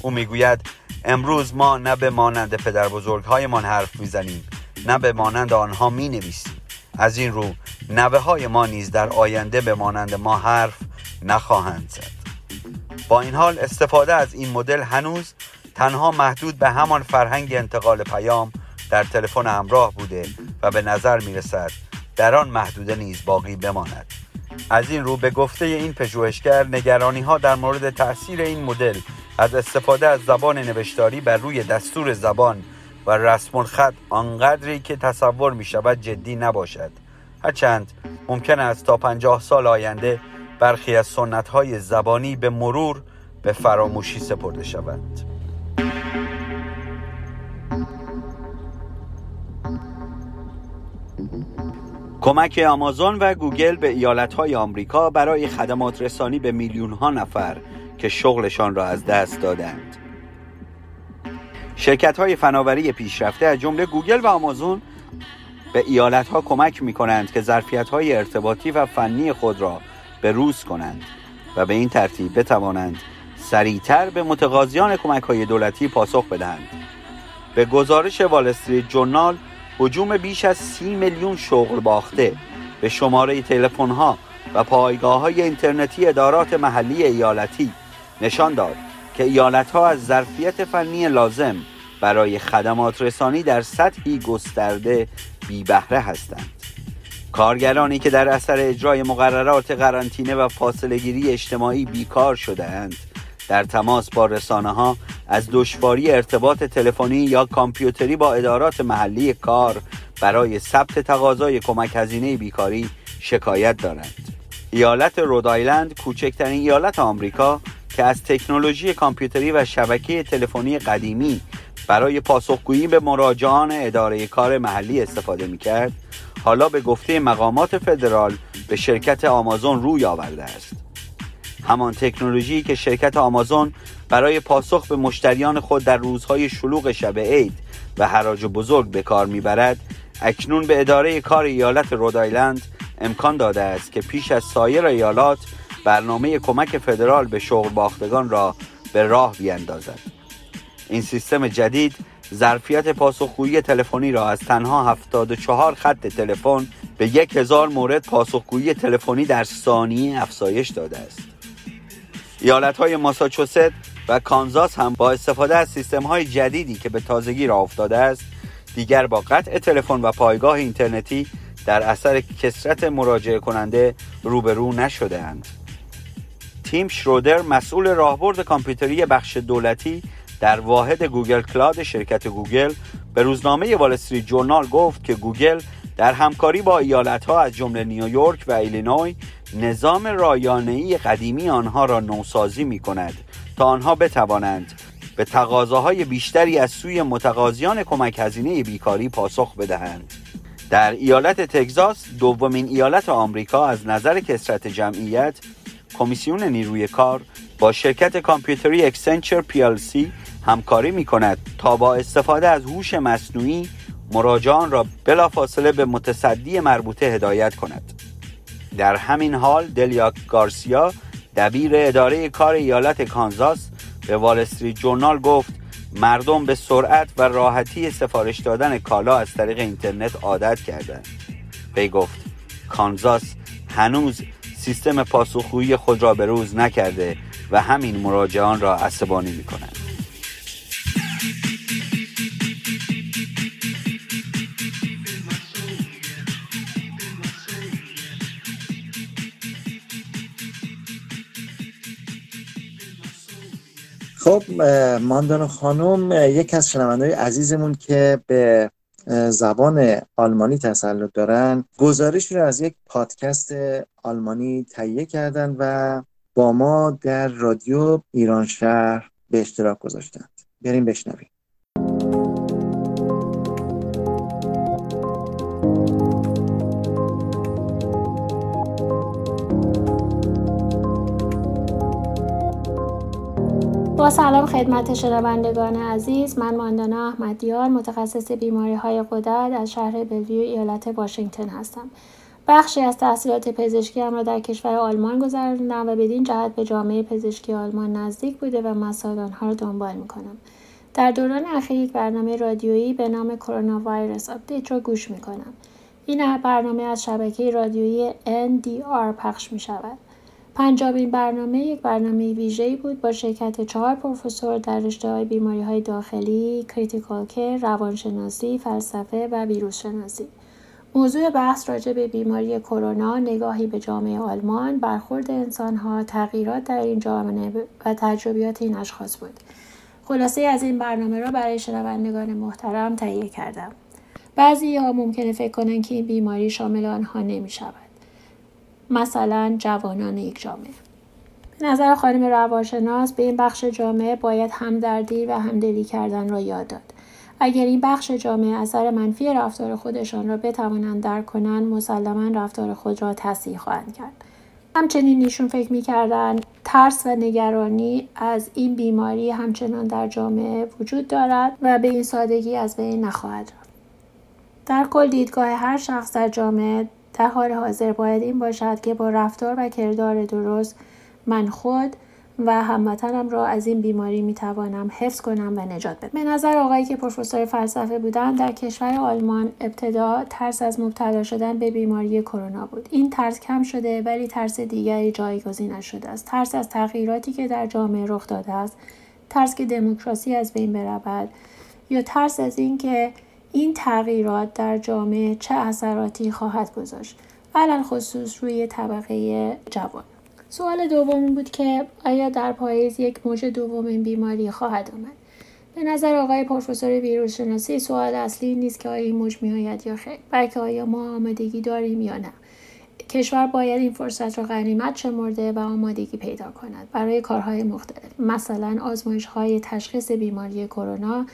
او می‌گوید امروز ما نه به مانند پدر بزرگ حرف می‌زنیم نه به مانند آنها می نویسیم از این رو نوه های ما نیز در آینده به مانند ما حرف نخواهند زد. با این حال استفاده از این مدل هنوز تنها محدود به همان فرهنگ انتقال پیام در تلفن همراه بوده و به نظر می رسد در آن محدوده نیز باقی بماند. از این رو به گفته این پژوهشگر نگرانی ها در مورد تاثیر این مدل از استفاده از زبان نوشتاری بر روی دستور زبان و رسم الخط آنقدری که تصور می شود جدی نباشد. هرچند ممکن است تا پنجاه سال آینده برخی از سنت های زبانی به مرور به فراموشی سپرده شوند. کمک آمازون و گوگل به ایالتهای آمریکا برای خدمات رسانی به میلیون ها نفر که شغلشان را از دست دادند. شرکت های فناوری پیشرفته از جمله گوگل و آمازون به ایالت ها کمک می کنند که ظرفیت های ارتباطی و فنی خود را به روز کنند و به این ترتیب بتوانند سریعتر به متقاضیان کمک های دولتی پاسخ بدهند. به گزارش وال استریت جورنال حجوم بیش از سی میلیون شغل باخته به شماره تلفن ها و پایگاه های اینترنتی ادارات محلی ایالتی نشان داد که ایالت ها از ظرفیت فنی لازم برای خدمات رسانی در سطحی گسترده بی بهره هستند. کارگرانی که در اثر اجرای مقررات قرنطینه و فاصله گیری اجتماعی بیکار شده اند در تماس با رسانه ها از دشواری ارتباط تلفنی یا کامپیوتری با ادارات محلی کار برای ثبت تقاضای کمک هزینه بیکاری شکایت دارند. ایالت رودایلند کوچکترین ایالت آمریکا که از تکنولوژی کامپیوتری و شبکه تلفنی قدیمی برای پاسخگویی به مراجعان اداره کار محلی استفاده می کرد حالا به گفته مقامات فدرال به شرکت آمازون روی آورده است همان تکنولوژی که شرکت آمازون برای پاسخ به مشتریان خود در روزهای شلوغ شب عید و حراج بزرگ به کار می‌برد اکنون به اداره کار ایالت رودایلند امکان داده است که پیش از سایر ایالات برنامه کمک فدرال به شغل باختگان را به راه بیاندازد این سیستم جدید ظرفیت پاسخگویی تلفنی را از تنها 74 خط تلفن به 1000 مورد پاسخگویی تلفنی در ثانیه افزایش داده است. ایالت های ماساچوست و کانزاس هم با استفاده از سیستم های جدیدی که به تازگی راه افتاده است دیگر با قطع تلفن و پایگاه اینترنتی در اثر کثرت مراجعه کننده روبرو نشده اند. تیم شرودر مسئول راهبرد کامپیوتری بخش دولتی در واحد Google Cloud شرکت گوگل به روزنامه وال استریت جورنال گفت که گوگل در همکاری با ایالتها از جمله نیویورک و ایلینوی نظام رایانه‌ای قدیمی آنها را نوسازی می کند تا آنها بتوانند به تقاضاهای بیشتری از سوی متقاضیان کمک هزینه بیکاری پاسخ بدهند. در ایالت تگزاس دومین ایالت آمریکا از نظر کثرت جمعیت کمیسیون نیروی کار با شرکت کامپیوتری Accenture PLC همکاری می کند تا با استفاده از هوش مصنوعی مراجعان را بلافاصله به متصدی مربوطه هدایت کند در همین حال دلیاک گارسیا دبیر اداره کار ایالت کانزاس به وال استریت جورنال گفت مردم به سرعت و راحتی سفارش دادن کالا از طریق اینترنت عادت کردند وی گفت کانزاس هنوز سیستم پاسخگویی خود را به روز نکرده و همین مراجعان را عصبانی می کند. خب ماندانا خانم یک از شنوندهای عزیزمون که به زبان آلمانی تسلط دارن گزارش رو از یک پادکست آلمانی تهیه کردن و با ما در رادیو ایران شهر به اشتراک گذاشتند. بریم بشنویم. سلام خدمت شنوندگان عزیز. من ماندانا احمدیار متخصص بیماری های غدد از شهر بلویو ایالت واشنگتن هستم. بخشی از تحصیلات پزشکی را در کشور آلمان گذراندم و بدین جهت به جامعه پزشکی آلمان نزدیک بوده و مسائل آنها را دنبال می‌کنم. در دوران اخیر یک برنامه رادیویی به نام Coronavirus Update را گوش می‌کنم. این برنامه از شبکه رادیویی NDR پخش می شود. پنجابین برنامه یک برنامه ویژه‌ای بود با شرکت چهار پروفسور در رشته های بیماری های داخلی، کریتیکال کر، روانشناسی، فلسفه و ویروس شناسی. موضوع بحث راجع به بیماری کرونا، نگاهی به جامعه آلمان، برخورد انسانها، تغییرات در این جامعه و تجربیات این اشخاص بود. خلاصه از این برنامه را برای شنوندگان محترم تهیه کردم. بعضی ها ممکنه فکر کنند که این بیماری شامل آنها نمی شود. مثلا جوانان یک جامعه. به نظر خانم روانشناس به این بخش جامعه باید همدردی و همدلی کردن را یاد داد. اگر این بخش جامعه اثر منفی رفتار خودشان را بتوانند درک کنند مسلما رفتار خود را تصحیح خواهند کرد همچنین ایشون فکر می‌کردن ترس و نگرانی از این بیماری همچنان در جامعه وجود دارد و به این سادگی از بین نخواهد رفت در کل دیدگاه هر شخص در جامعه در حال حاضر باید این باشد که با رفتار و کردار درست من خود و هموطنم را از این بیماری می‌توانم حفظ کنم و نجات بدم به نظر آقایی که پروفسور فلسفه بودن در کشور آلمان ابتدا ترس از مبتلا شدن به بیماری کرونا بود. این ترس کم شده ولی ترس دیگری جایگزین شده است. ترس از تغییراتی که در جامعه رخ داده است. ترس که دموکراسی از بین برود یا ترس از اینکه این تغییرات در جامعه چه اثراتی خواهد گذاشت؟ علل خصوص روی طبقه جوان. سوال دوم بود که آیا در پاییز یک موج دوم این بیماری خواهد آمد؟ به نظر آقای پروفسور ویروس شناسی سوال اصلی نیست که آیا این موج میآید یا خیر بلکه آیا ما آمادگی داریم یا نه. کشور باید این فرصت را غنیمت شمرده و آمادگی پیدا کند برای کارهای مختلف مثلا آزمایش های تشخیص بیماری کرونا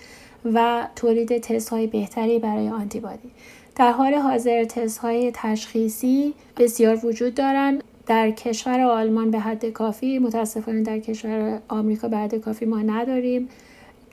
و تولید تست های بهتری برای آنتیبادی. در حال حاضر تست های تشخیصی بسیار وجود دارند. در کشور آلمان به حد کافی متاسفانه در کشور آمریکا به حد کافی ما نداریم.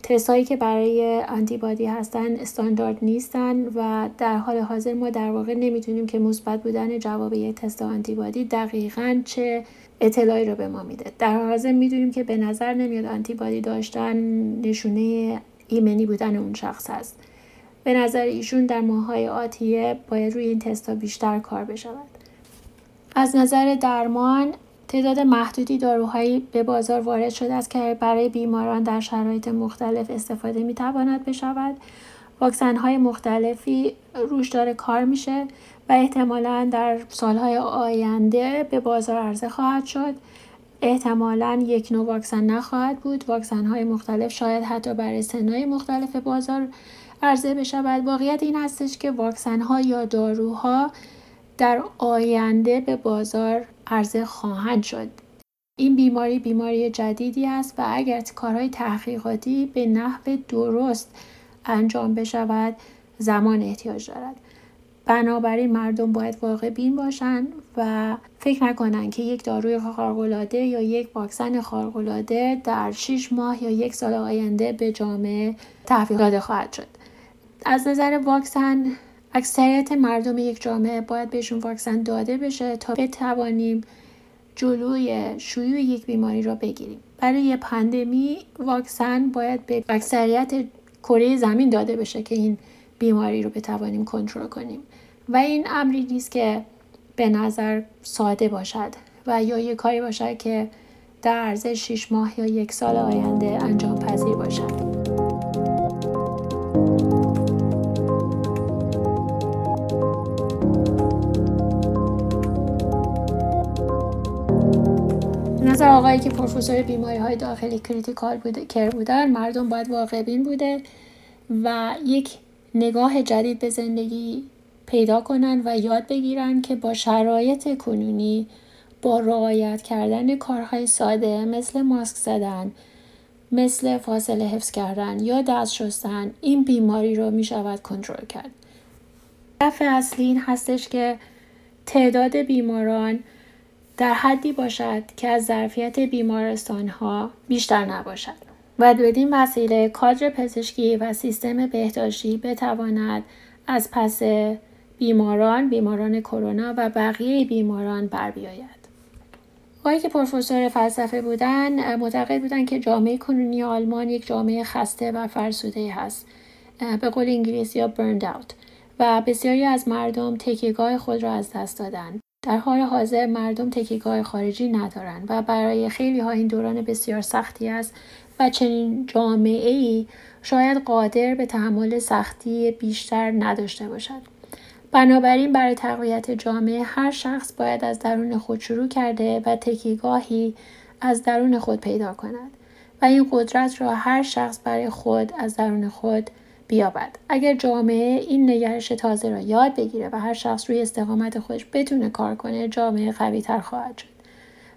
تست هایی که برای آنتیبادی هستن استاندارد نیستن و در حال حاضر ما در واقع نمی‌تونیم که مثبت بودن جواب یک تست آنتیبادی دقیقا چه اطلاعی رو به ما میده. در حال حاضر می‌دونیم که به نظر نمیاد آنتیبادی داشتن نشونه ایمنی بودن اون شخص هست به نظر ایشون در ماهای آتیه باید روی این تست ها بیشتر کار بشود از نظر درمان تعداد محدودی داروهایی به بازار وارد شده است که برای بیماران در شرایط مختلف استفاده می تواند بشود. واکسن های مختلفی روش داره کار میشه و احتمالا در سالهای آینده به بازار عرضه خواهد شد. احتمالا یک نوع واکسن نخواهد بود. واکسن های مختلف شاید حتی برای سنهای مختلف بازار عرضه بشود. واقعیت این هستش که واکسن ها یا داروها در آینده به بازار عرضه خواهند شد این بیماری بیماری جدیدی است و اگر کارهای تحقیقاتی به نحو درست انجام بشود زمان احتیاج دارد بنابراین مردم باید واقع بین باشند و فکر نکنند که یک داروی خارق‌العاده یا یک واکسن خارق‌العاده در 6 ماه یا یک سال آینده به جامعه تحویل داده خواهد شد. از نظر واکسن اکثریت مردم یک جامعه باید بهشون واکسن داده بشه تا بتوانیم جلوی شیوع یک بیماری را بگیریم. برای پندمی واکسن باید به اکثریت کره زمین داده بشه که این بیماری رو بتوانیم کنترل کنیم. و این امری نیست که به نظر ساده باشد و یا یک کاری باشد که در عرض 6 ماه یا یک سال آینده انجام پذیر باشد. نظر آقایی که پروفسور بیماری های داخلی کریتیکال بوده کر بودن مردم باید واقع بین بوده و یک نگاه جدید به زندگی پیدا کنن و یاد بگیرن که با شرایط کنونی با رعایت کردن کارهای ساده مثل ماسک زدن مثل فاصله حفظ کردن یا دست شستن این بیماری رو می شود کنترل کرد. هدف اصلی این هستش که تعداد بیماران در حدی باشد که از ظرفیت بیمارستان ها بیشتر نباشد و بدین وسیله کادر پزشکی و سیستم بهداشتی بتواند از پس بیماران بیماران کرونا و بقیه بیماران بر بیاید آقایی که پروفسور فلسفه بودن معتقد بودند که جامعه کنونی آلمان یک جامعه خسته و فرسوده هست به قول انگلیسی یا برند اوت و بسیاری از مردم تکیگاه خود را از دست دادند در حال حاضر مردم تکیگاه خارجی ندارند و برای خیلی ها این دوران بسیار سختی است و چنین جامعه ای شاید قادر به تحمل سختی بیشتر نداشته باشد. بنابراین برای تقویت جامعه هر شخص باید از درون خود شروع کرده و تکیگاهی از درون خود پیدا کند و این قدرت را هر شخص برای خود از درون خود بیابد. اگر جامعه این نگرش تازه را یاد بگیره و هر شخص روی استقامت خودش بتونه کار کنه جامعه قوی تر خواهد شد.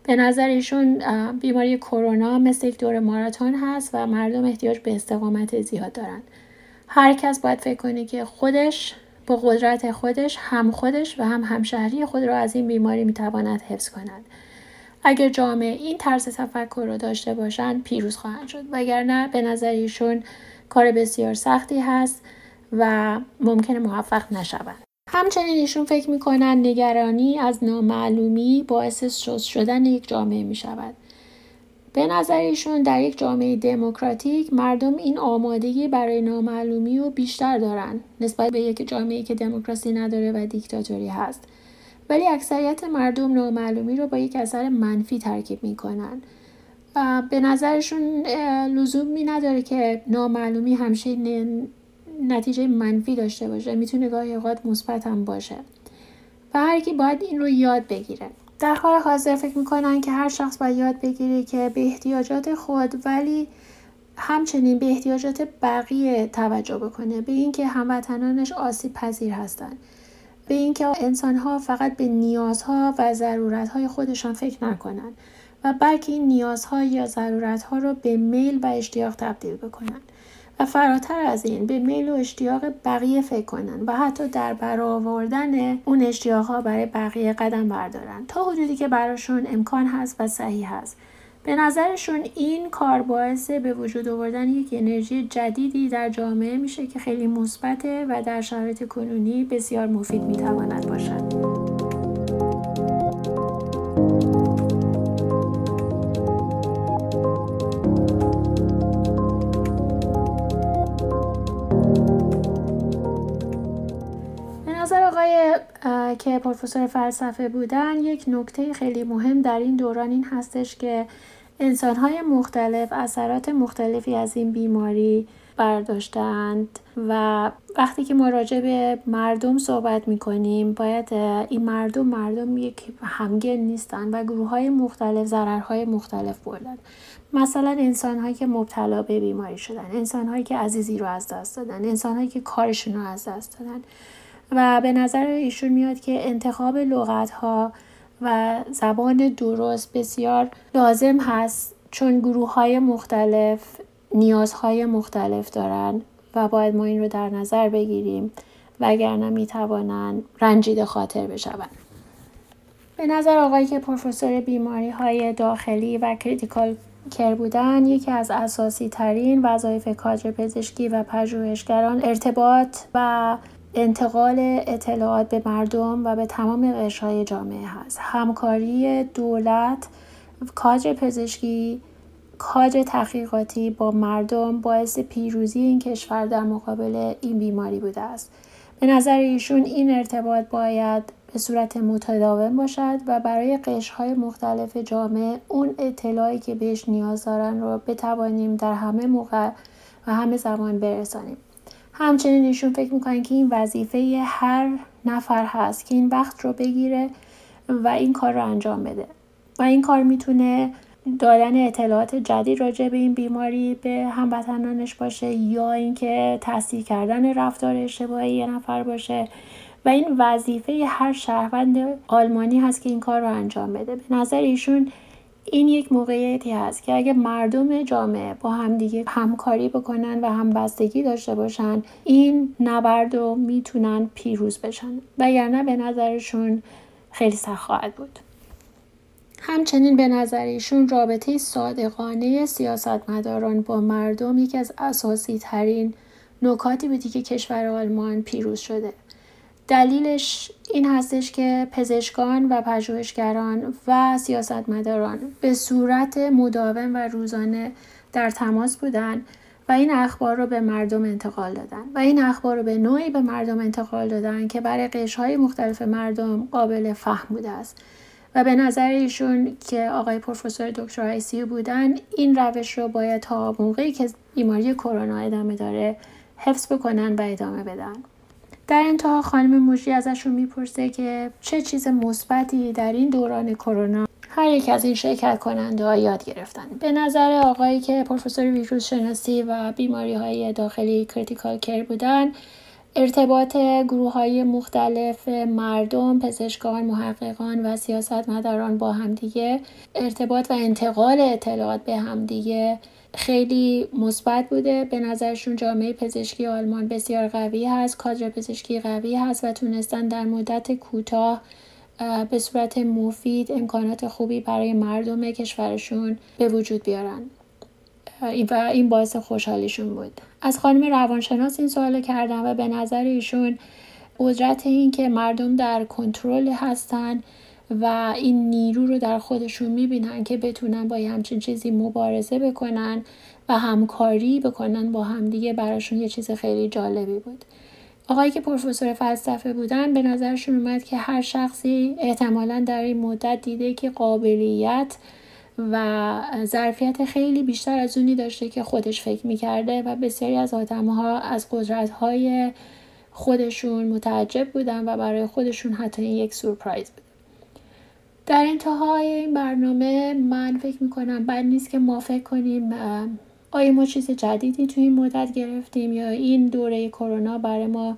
به نظر ایشون بیماری کرونا مثل یک دور ماراتون هست و مردم احتیاج به استقامت زیاد دارن هر کس باید فکر کنه که خودش با قدرت خودش هم خودش و هم همشهری خود را از این بیماری می‌تواند حفظ کند. اگر جامعه این طرز تفکر را داشته باشند پیروز خواهند شد. وگرنه به نظر ایشون کار بسیار سختی هست و ممکنه موفق نشوند. همچنین ایشون فکر می‌کنن نگرانی از نامعلومی باعث شست شدن یک جامعه می شود. به نظر ایشون در یک جامعه دموکراتیک مردم این آمادگی برای نامعلومی رو بیشتر دارن نسبت به یک جامعه که دموکراسی نداره و دیکتاتوری هست. ولی اکثریت مردم نامعلومی رو با یک اثر منفی ترکیب می‌کنن. به نظرشون لزومی نداره که نامعلومی همیشه نتیجه منفی داشته باشه. می‌تونه گاهی اوقات مثبت هم باشه. و هر کی باید این رو یاد بگیره. در حال حاضر فکر می‌کنن که هر شخص باید یاد بگیره که به احتیاجات خود ولی همچنین به احتیاجات بقیه توجه بکنه. به اینکه هموطنانش آسیب پذیر هستند به اینکه انسانها فقط به نیازها و ضرورتهای خودشان فکر نکنند و بلکه این نیازها یا ضرورتها را به میل و اشتیاق تبدیل بکنند و فراتر از این به میل و اشتیاق بقیه فکر کنن و حتی در برآوردن اون اشتیاق ها برای بقیه قدم بردارن تا حدودی که براشون امکان هست و صحیح هست به نظرشون این کار باعث به وجود آوردن یک انرژی جدیدی در جامعه میشه که خیلی مثبته و در شرایط کنونی بسیار مفید می‌تواند باشد. که پروفسور فلسفه بودن یک نکته خیلی مهم در این دوران این هستش که انسانهای مختلف اثرات مختلفی از این بیماری برداشتند و وقتی که ما راجع به مردم صحبت می کنیم باید این مردم مردم یک همگن نیستند و گروه های مختلف ضررهای مختلف بردن. مثلا انسان هایی که مبتلا به بیماری شدن انسان هایی که عزیزی رو از دست دادن انسان هایی که کارشون رو از دست دادن. و به نظر ایشون میاد که انتخاب لغت ها و زبان درست بسیار لازم هست چون گروه های مختلف نیازهای مختلف دارن و باید ما این رو در نظر بگیریم وگرنه می‌توانند رنجیده خاطر بشوند به نظر آقایی که پروفسور بیماری های داخلی و کریتیکال کر بودن یکی از اساسی ترین وظایف کادر پزشکی و پژوهشگران ارتباط و انتقال اطلاعات به مردم و به تمام قشرهای جامعه هست. همکاری دولت کادر پزشکی کادر تحقیقاتی با مردم باعث پیروزی این کشور در مقابل این بیماری بوده است. به نظر ایشون این ارتباط باید به صورت متداوم باشد و برای قشرهای مختلف جامعه اون اطلاعی که بهش نیاز دارن رو بتوانیم در همه موقع و همه زمان برسانیم. همچنین ایشون فکر می‌کنن که این وظیفه هر نفر هست که این وقت رو بگیره و این کار رو انجام بده. و این کار می‌تونه دادن اطلاعات جدید راجع به این بیماری به هموطنانش باشه یا اینکه تصدیق کردن رفتار اشتباهی یه نفر باشه. و این وظیفه هر شهروند آلمانی هست که این کار رو انجام بده. به نظر ایشون این یک موقعیتی هست که اگه مردم جامعه با همدیگه همکاری بکنن و همبستگی داشته باشن این نبرد رو می‌تونن پیروز بشن. وگرنه به نظرشون خیلی سخت خواهد بود. همچنین به نظر ایشون رابطه صادقانه سیاستمداران با مردم یکی از اساسی ترین نکاتی بودی که کشور آلمان پیروز شده. دلیلش این هستش که پزشکان و پژوهشگران و سیاستمداران به صورت مداوم و روزانه در تماس بودن و این اخبار رو به مردم انتقال دادن و این اخبار رو به نوعی به مردم انتقال دادن که برای قشرهای مختلف مردم قابل فهم بوده است. و به نظر ایشون که آقای پروفسور دکتر ICU بودن این روش رو باید تا موقعی که بیماری کرونا ادامه داره حفظ بکنن و ادامه بدن. در انتها خانم موشی ازشون می‌پرسه که چه چیز مثبتی در این دوران کرونا هر یک از این شرکت کننده ها یاد گرفتن. به نظر آقایی که پروفسور ویروس شناسی و بیماری های داخلی critical care بودن ارتباط گروه های مختلف مردم، پزشکان، محققان و سیاستمداران با همدیگه ارتباط و انتقال اطلاعات به همدیگه خیلی مثبت بوده. به نظرشون جامعه پزشکی آلمان بسیار قوی هست کادر پزشکی قوی هست و تونستن در مدت کوتاه به صورت مفید امکانات خوبی برای مردم کشورشون به وجود بیارن. و این باعث خوشحالیشون بود. از خانم روانشناس این سوال کردم و به نظر ایشون قدرت این که مردم در کنترل هستن و این نیرو رو در خودشون می‌بینن که بتونن با همچین چیزی مبارزه بکنن و همکاری بکنن با همدیگه براشون یه چیز خیلی جالبی بود. آقایی که پروفسور فلسفه بودن به نظرشون اومد که هر شخصی احتمالا در این مدت دیده که قابلیت و ظرفیت خیلی بیشتر از اونی داشته که خودش فکر می‌کرده و بسیاری از آدمها از قدرت های خودشون متعجب بودن و برای خودشون حتی یک سورپرایز بود. در انتهای این برنامه من فکر می‌کنم بد نیست که ما فکر کنیم آیا ما چیز جدیدی توی این مدت گرفتیم یا این دوره کرونا برای ما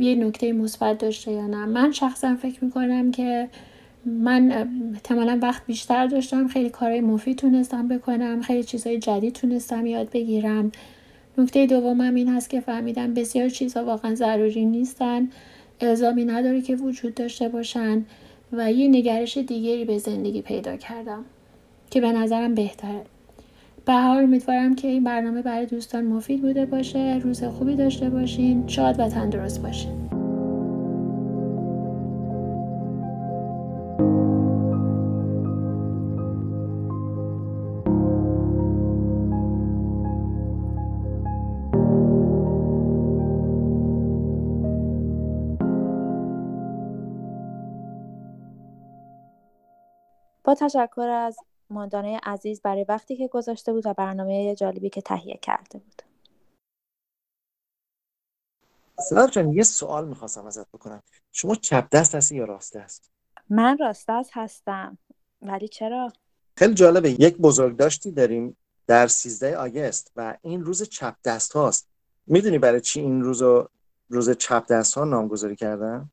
یه نکته مثبت داشته یا نه. من شخصا فکر می‌کنم که من احتمالا وقت بیشتر داشتم خیلی کارهای مفید تونستم بکنم خیلی چیزهای جدید تونستم یاد بگیرم. نکته دومم این هست که فهمیدم بسیار چیزها واقعا ضروری نیستن الزامی نداره که وجود داشته باشن. و یه نگرش دیگری به زندگی پیدا کردم که به نظرم بهتره. به حال امیدوارم که این برنامه برای دوستان مفید بوده باشه روز خوبی داشته باشین شاد و تندرست باشین. با تشکر از ماندانه عزیز برای وقتی که گذاشته بود و برنامه جالبی که تهیه کرده بود. سلام جان یه سوال می‌خواستم ازت بکنم. شما چپ دست هستی یا راست دست؟ من راست دست هستم. ولی چرا؟ خیلی جالبه. یک بزرگ داشتی داریم در 13 آگست و این روز چپ دست هاست. می‌دونی برای چی این روز روز چپ دست ها نامگذاری کردن؟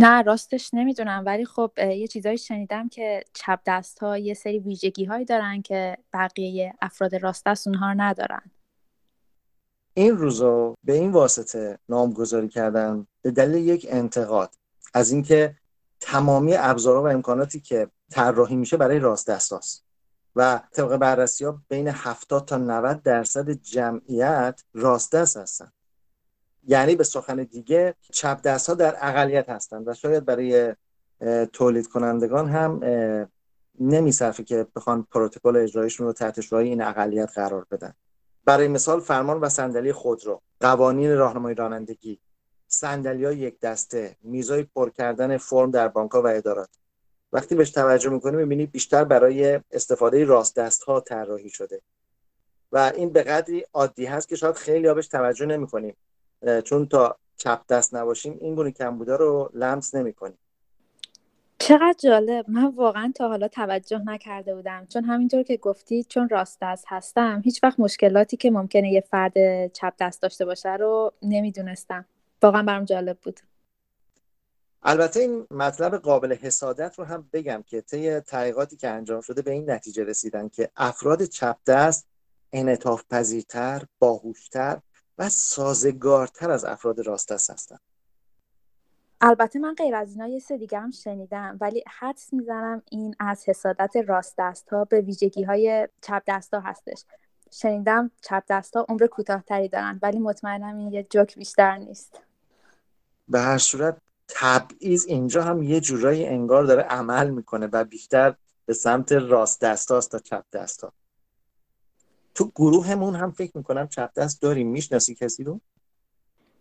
نه راستش نمی‌دونم ولی خب یه چیزایی شنیدم که چپ دست ها یه سری ویژگی هایی دارن که بقیه افراد راست دست اونها رو ندارن این روزا به این واسطه نامگذاری کردن به دلیل یک انتقاد از اینکه تمامی ابزارها و امکاناتی که طراحی میشه برای راست دست هاست. و طبق بررسی ها بین 70 تا 90 درصد جمعیت راست دست هستن یعنی به سخن دیگه چپ دست ها در اقلیت هستند و شاید برای تولید کنندگان هم نمیصرفه که بخوان پروتکل اجرایشون رو تحت شعای این اقلیت قرار بدن. برای مثال فرمان و صندلی خودرو قوانین راهنمای رانندگی صندلی های یک دسته میزای پر کردن فرم در بانک و ادارات. وقتی بهش توجه می‌کنی می‌بینی بیشتر برای استفاده راست دست ها طراحی شده. و این به قدری عادی هست که شاید خیلی بهش توجه نمی‌کنیم. چون تا چپ دست نباشیم این گونه کمبودا رو لمس نمی‌کنیم. چقدر جالب. من واقعا تا حالا توجه نکرده بودم. چون همینطور که گفتی چون راست دست هستم هیچ وقت مشکلاتی که ممکنه یه فرد چپ دست داشته باشه رو نمی‌دونستم. واقعا برام جالب بود. البته این مطلب قابل حسادت رو هم بگم که طی تحقیقاتی که انجام شده به این نتیجه رسیدن که افراد چپ دست انعطاف پذیرتر، باهوشتر و سازگارتر از افراد راست دست هستن. البته من غیر از اینا یه سه دیگه هم شنیدم ولی حدس می‌زنم این از حسادت راست دست ها به ویژگی های چپ دست ها هستش. شنیدم چپ دست ها عمر کوتاهتری دارن ولی مطمئنم این یه جوک بیشتر نیست. به هر صورت تبعیض اینجا هم یه جورایی انگار داره عمل می‌کنه و بیشتر به سمت راست دست تا چپ دست ها. تو گروهمون هم فکر می‌کنم چپ دست داریم. می‌شناسی کسی رو؟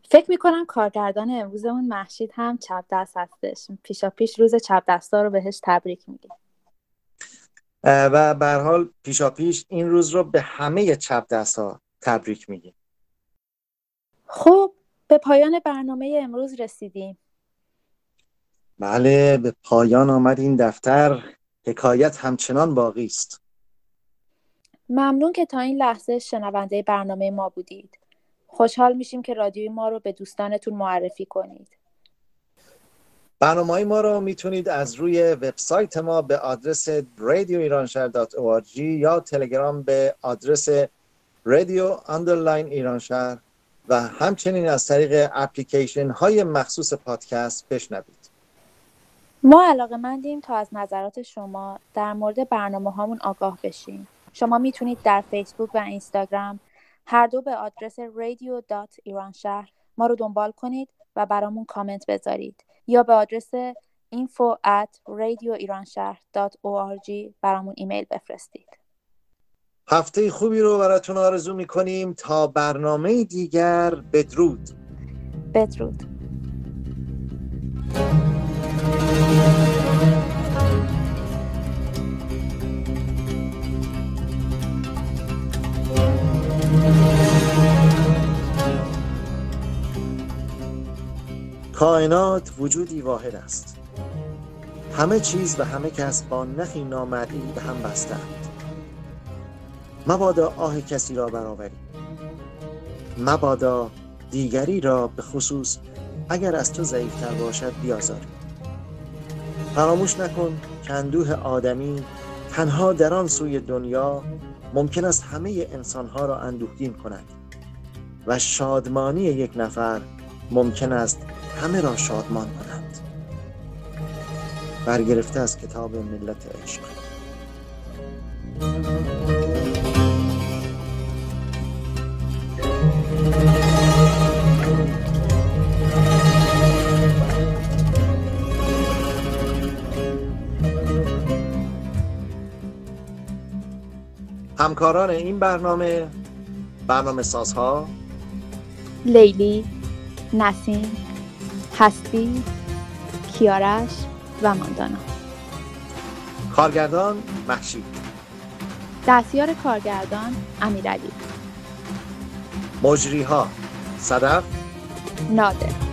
فکر می‌کنم کارگردان امروزمون محشید هم چپ دست هستش. پیشا پیش روز چپ دستا رو بهش تبریک میگیم. و به حال پیشا پیش این روز رو به همه چپ دست ها تبریک میگیم. خب به پایان برنامه امروز رسیدیم. بله به پایان آمد این دفتر. حکایت همچنان باقی است. ممنون که تا این لحظه شنونده برنامه ما بودید. خوشحال میشیم که رادیوی ما رو به دوستانتون معرفی کنید. برنامه ما رو می‌تونید از روی وبسایت ما به آدرس radioiranshahr.org یا تلگرام به آدرس رادیو underline ایرانشهر و همچنین از طریق اپلیکیشن های مخصوص پادکست بشنوید. ما علاقه مندیم تا از نظرات شما در مورد برنامه هامون آگاه بشیم. شما می‌تونید در فیسبوک و اینستاگرام هر دو به آدرس radio.iranshahar ما رو دنبال کنید و برامون کامنت بذارید یا به آدرس info at radioiranshahr.org برامون ایمیل بفرستید. هفته خوبی رو براتون آرزو می‌کنیم. تا برنامه دیگر بدرود. بدرود. کائنات وجودی واحد است. همه چیز و همه کس با نخی نامرئی به هم بستند. مبادا آه کسی را برآوری مبادا دیگری را به خصوص اگر از تو ضعیفتر باشد بیازاری فراموش نکن که اندوه آدمی تنها در آن سوی دنیا ممکن است همه انسانها را اندوهگین کند و شادمانی یک نفر ممکن است همه را شادمان کنند. برگرفته از کتاب ملت عشق. همکاران این برنامه برنامه سازها؟ لیلی نسیم. هستی کیارش و ماندانا. کارگردان محشید دستیار کارگردان امیرعلی. مجریها صدف. نادر.